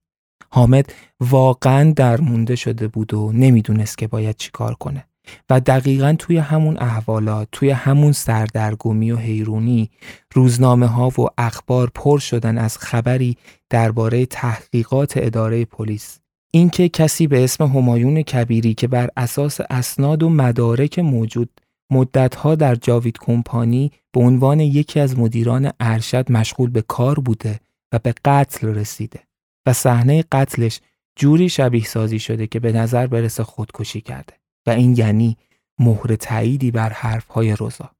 حامد واقعا درمونده شده بود و نمی‌دونست که باید چیکار کنه. و دقیقا توی همون احوالات توی همون سردرگمی و حیرونی روزنامه ها و اخبار پر شدن از خبری درباره تحقیقات اداره پلیس. اینکه کسی به اسم همایون کبیری که بر اساس اسناد و مدارک موجود مدتها در جاوید کمپانی به عنوان یکی از مدیران ارشد مشغول به کار بوده و به قتل رسیده. و صحنه قتلش جوری شبیه سازی شده که به نظر برسه خودکشی کرده. و این یعنی مهر تاییدی بر حرفهای روزا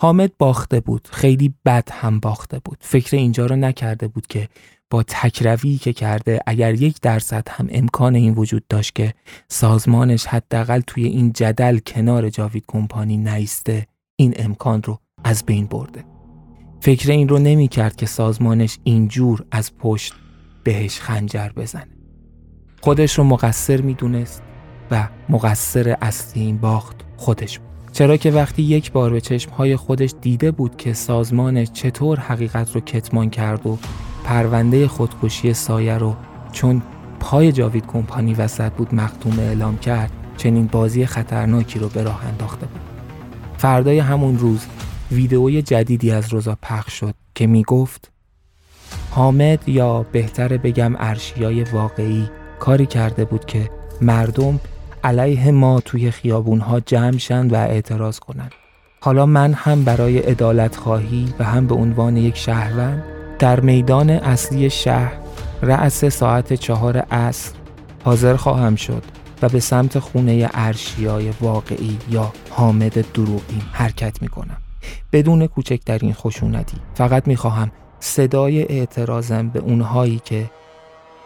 حامد باخته بود خیلی بد هم باخته بود. فکر اینجا رو نکرده بود که با تکروی که کرده اگر یک درصد هم امکان این وجود داشت که سازمانش حداقل توی این جدل کنار جاوید کمپانی نیسته این امکان رو از بین برده. فکر این رو نمی کرد که سازمانش اینجور از پشت بهش خنجر بزنه. خودش رو مقصر می‌دونست و مقصر اصلی این باخت خودش بود. چرا که وقتی یک بار به چشمهای خودش دیده بود که سازمانش چطور حقیقت رو کتمان کرد و پرونده خودکشی سایه رو چون پای جاوید کمپانی وسط بود مختوم اعلام کرد چنین بازی خطرناکی رو به راه انداخته بود. فردای همون روز ویدئوی جدیدی از روزا پخش شد که می گفت حامد یا بهتر بگم ارشیای واقعی کاری کرده بود که مردم علیه ما توی خیابونها جمع شند و اعتراض کنند. حالا من هم برای عدالت خواهی و هم به عنوان یک شهروند در میدان اصلی شهر رأس ساعت چهار عصر حاضر خواهم شد و به سمت خونه ارشیای واقعی یا حامد دروغین حرکت می کنم. بدون کوچکترین خشونتی فقط می خواهم صدای اعتراضم به اونهایی که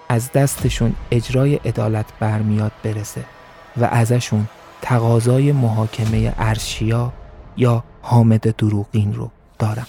از دستشون اجرای عدالت برمیاد برسه و ازشون تقاضای محاکمه ارشیا یا حامد دروغین رو دارم.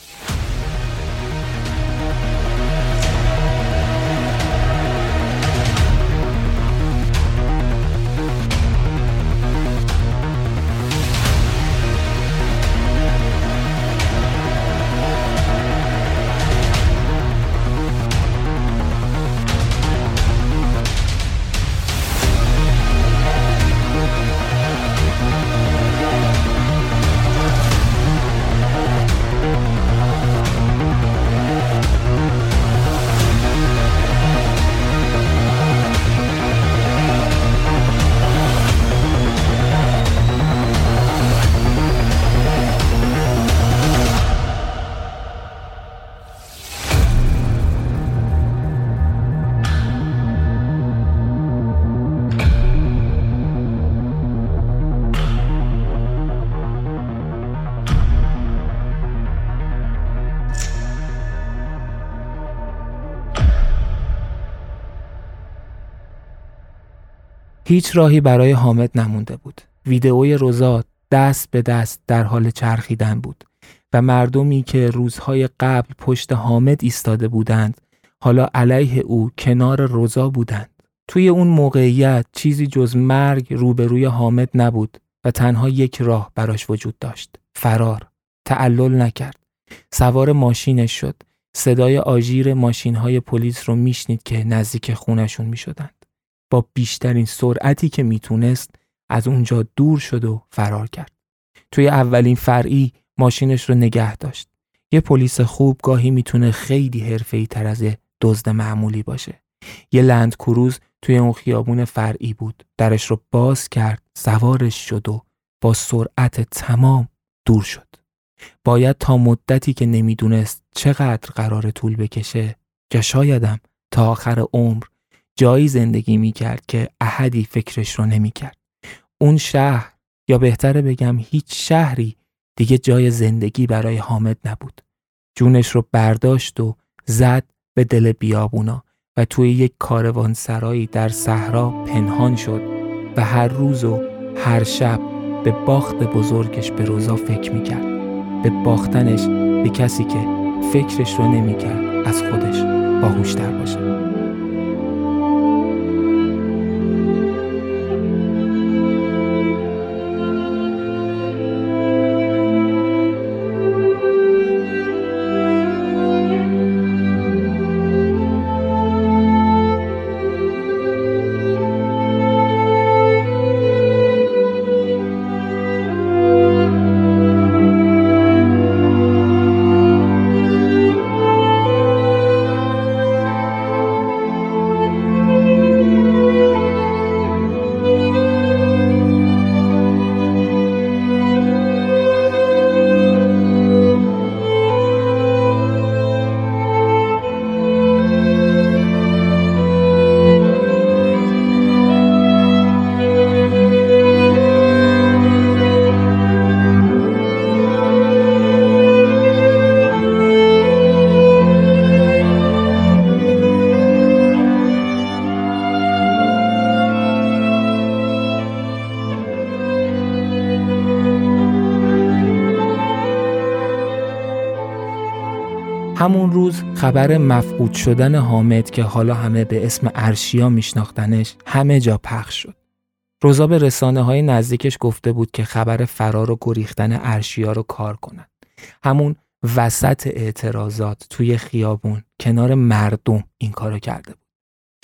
هیچ راهی برای حامد نمونده بود. ویدئوی روزا دست به دست در حال چرخیدن بود و مردمی که روزهای قبل پشت حامد ایستاده بودند حالا علیه او کنار روزا بودند. توی اون موقعیت چیزی جز مرگ روبروی حامد نبود و تنها یک راه براش وجود داشت. فرار. تعلل نکرد. سوار ماشینش شد. صدای آژیر ماشین های پلیس رو میشنید که نزدیک خونشون می‌شدند. با بیشترین سرعتی که می‌تونست از اونجا دور شد و فرار کرد. توی اولین فرعی ماشینش رو نگه داشت. یه پلیس خوب گاهی می‌تونه خیلی حرفه‌ای تر از دزد معمولی باشه. یه لند کروز توی اون خیابون فرعی بود. درش رو باز کرد، سوارش شد و با سرعت تمام دور شد. باید تا مدتی که نمی‌دونست چقدر قرار طول بکشه که شایدم تا آخر عمر جایی زندگی می کرد که احدی فکرش رو نمی کرد. اون شهر یا بهتره بگم هیچ شهری دیگه جای زندگی برای حامد نبود. جونش رو برداشت و زد به دل بیابونا و توی یک کاروان سرایی در صحرا پنهان شد و هر روز و هر شب به باخت بزرگش به روزا فکر می‌کرد به باختنش به کسی که فکرش رو نمی‌کرد از خودش باهوشتر باشه خبر مفقود شدن حامد که حالا همه به اسم ارشیا میشناختنش همه جا پخش شد. روزا به رسانه های نزدیکش گفته بود که خبر فرار و گریختن ارشیا رو کار کنن. همون وسط اعتراضات توی خیابون کنار مردم این کارو کرده بود.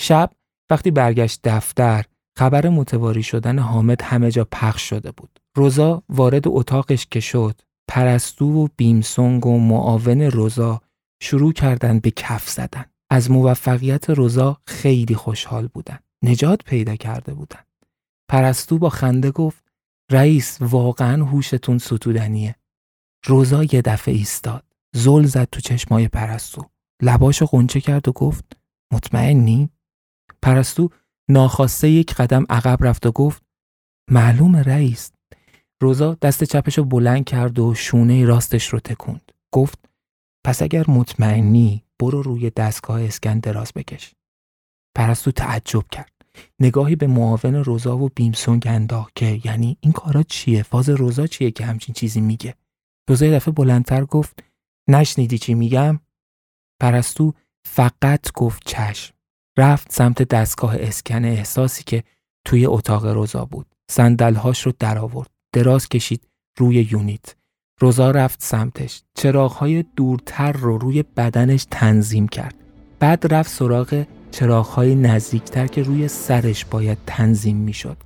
شب وقتی برگشت دفتر خبر متواری شدن حامد همه جا پخش شده بود. روزا وارد اتاقش که شد پرستو و بیمسونگ و معاون روزا شروع کردن به کف زدن. از موفقیت روزا خیلی خوشحال بودن. نجات پیدا کرده بودن. پرستو با خنده گفت رئیس واقعا هوشتون ستودنیه. روزا یه دفعه ایستاد. زل زد تو چشمای پرستو. لباشو قنچه کرد و گفت مطمئنی؟ پرستو ناخواسته یک قدم عقب رفت و گفت معلوم رئیس روزا دست چپش رو بلند کرد و شونه راستش رو تکوند گفت پس اگر مطمئنی برو روی دستگاه اسکن دراز بکش پرستو تعجب کرد نگاهی به معاون روزا و بیمسونگ انداخت که یعنی این کارا چیه فاز روزا چیه که همچین چیزی میگه روزا دفعه بلندتر گفت نشنیدی چی میگم پرستو فقط گفت چشم رفت سمت دستگاه اسکن احساسی که توی اتاق روزا بود. صندلهاش رو درآورد. دراز کشید روی یونیت. روزا رفت سمتش. چراغهای دورتر رو روی بدنش تنظیم کرد. بعد رفت سراغ چراغهای نزدیکتر که روی سرش باید تنظیم می‌شد.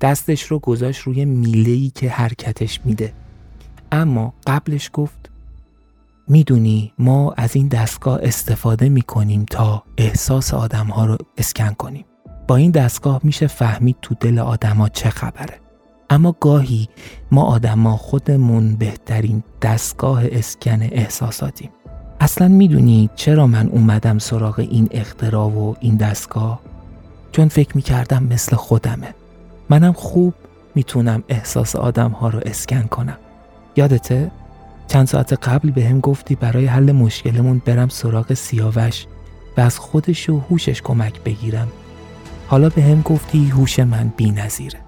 دستش رو گذاشت روی میله‌ای که حرکتش میده. اما قبلش گفت می‌دونی ما از این دستگاه استفاده می‌کنیم تا احساس آدم ها رو اسکن کنیم. با این دستگاه میشه فهمید تو دل آدما چه خبره. اما گاهی ما آدما خودمون بهترین دستگاه اسکن احساساتیم. اصلا می‌دونی چرا من اومدم سراغ این اختراع و این دستگاه؟ چون فکر می‌کردم مثل خودمه. منم خوب می‌تونم احساس آدم ها رو اسکن کنم. یادته؟ چند ساعت قبل به هم گفتی برای حل مشکلمون برم سراغ سیاوش و از خودش و هوشش کمک بگیرم حالا به هم گفتی هوش من بی نظیره.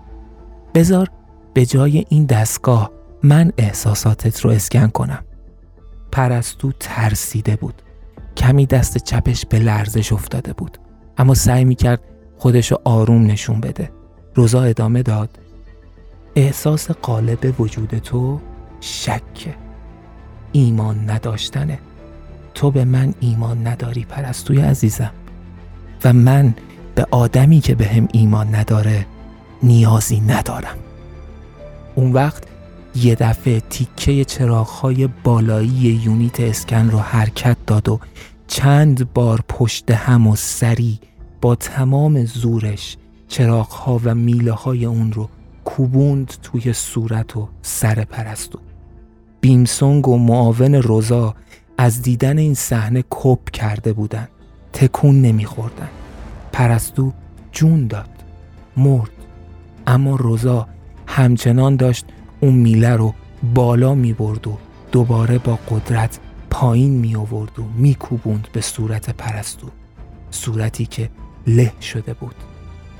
بذار به جای این دستگاه من احساساتت رو اسکن کنم. پرستو ترسیده بود. کمی دست چپش به لرزش افتاده بود. اما سعی می‌کرد خودشو آروم نشون بده. روزا ادامه داد. احساس قالب وجود تو شکه. ایمان نداشتنه. تو به من ایمان نداری پرستوی عزیزم. و من به آدمی که به هم ایمان نداره نیازی ندارم. اون وقت یه دفعه تیکه چراغهای بالایی یونیت اسکن رو حرکت داد و چند بار پشت هم و سری با تمام زورش چراغها و میله های اون رو کوبوند توی صورت و سر پرستو بیمسونگ و معاون روزا از دیدن این صحنه کپ کرده بودن. تکون نمیخوردن. پرستو جون داد. مرد. اما روزا همچنان داشت اون میله رو بالا می برد و دوباره با قدرت پایین می آورد و می کوبوند به صورت پرستو صورتی که له شده بود.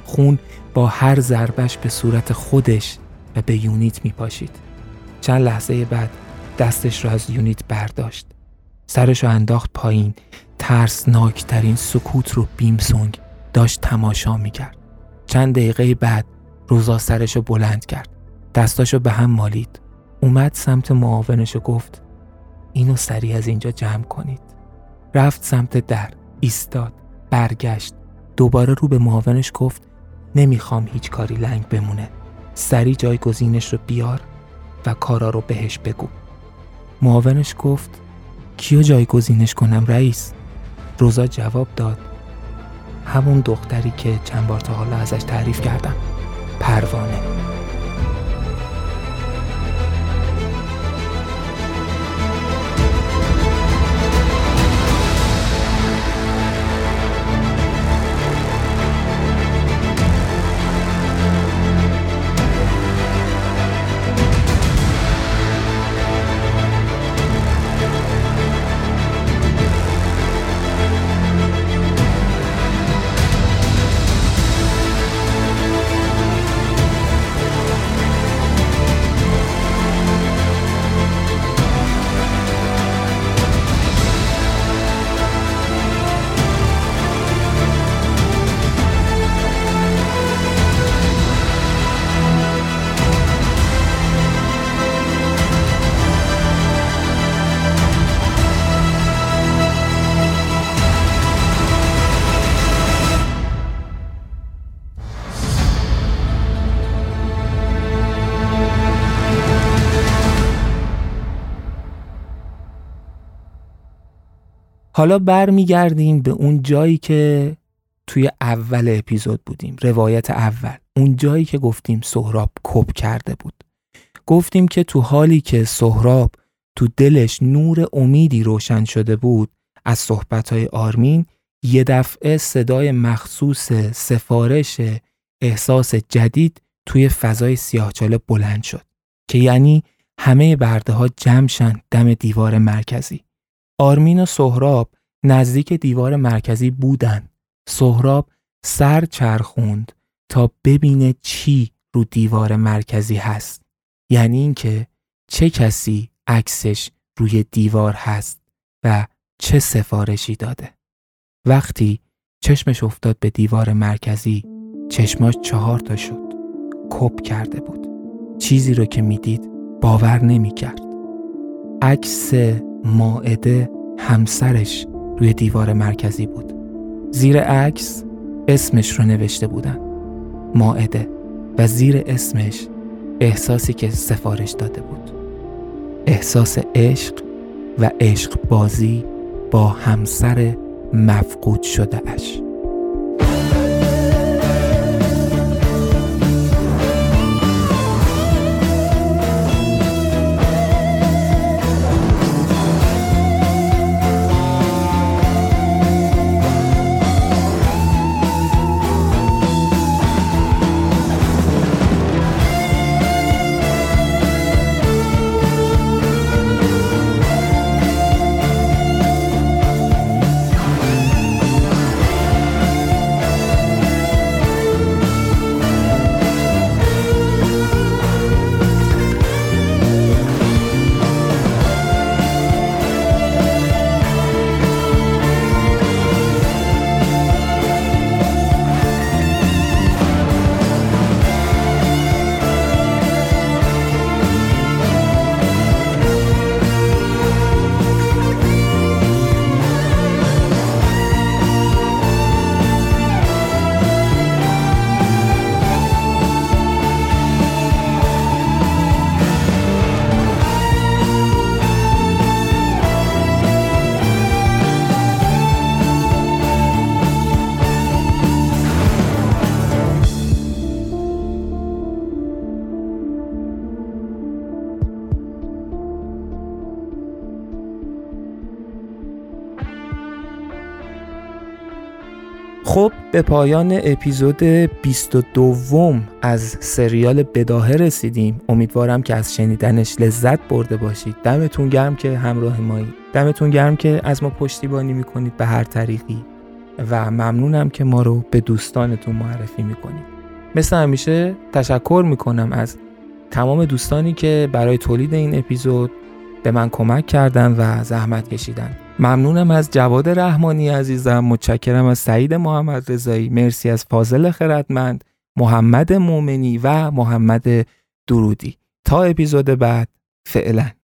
خون با هر ضربش به صورت خودش و به یونیت می پاشید چند لحظه بعد دستش را از یونیت برداشت. سرش رو انداخت پایین. ترسناکترین سکوت رو بیمسونگ داشت تماشا می‌کرد. چند دقیقه بعد روزا سرش رو بلند کرد. دستاشو به هم مالید. اومد سمت معاونش و گفت اینو سریع از اینجا جمع کنید. رفت سمت در ایستاد برگشت. دوباره رو به معاونش گفت نمی‌خوام هیچ کاری لنگ بمونه. سریع جایگزینش رو بیار و کارا رو بهش بگو. معاونش گفت کیو جایگزینش کنم رئیس؟ روزا جواب داد همون دختری که چند بار تا حالا ازش تعریف کردم. پروانه. حالا برمیگردیم به اون جایی که توی اول اپیزود بودیم روایت اول. اون جایی که گفتیم سهراب کپ کرده بود. گفتیم که تو حالی که سهراب تو دلش نور امیدی روشن شده بود از صحبتهای آرمین یه دفعه صدای مخصوص سفارش احساس جدید توی فضای سیاهچاله بلند شد که یعنی همه برده ها جمشن دم دیوار مرکزی. آرمین و سهراب نزدیک دیوار مرکزی بودن سهراب سر چرخوند تا ببینه چی رو دیوار مرکزی هست. یعنی اینکه چه کسی عکسش روی دیوار هست و چه سفارشی داده. وقتی چشمش افتاد به دیوار مرکزی چشماش چهار تا شد. کپ کرده بود. چیزی رو که می‌دید باور نمی‌کرد. عکس ماعده همسرش روی دیوار مرکزی بود. زیر عکس اسمش رو نوشته بودن. ماعده و زیر اسمش احساسی که سفارش داده بود. احساس عشق و عشق بازی با همسر مفقود شده اش به پایان اپیزود 22 از سریال بداهه رسیدیم. امیدوارم که از شنیدنش لذت برده باشید. دمتون گرم که همراه مایی دمتون گرم که از ما پشتیبانی می‌کنید به هر طریقی. و ممنونم که ما رو به دوستانتون معرفی می‌کنید. مثل همیشه تشکر می‌کنم از تمام دوستانی که برای تولید این اپیزود به من کمک کردن و زحمت کشیدن. ممنونم از جواد رحمانی عزیزم. متشکرم از سعید محمد رضایی. مرسی از فاضل خردمند محمد مومنی و محمد درودی. تا اپیزود بعد فعلا.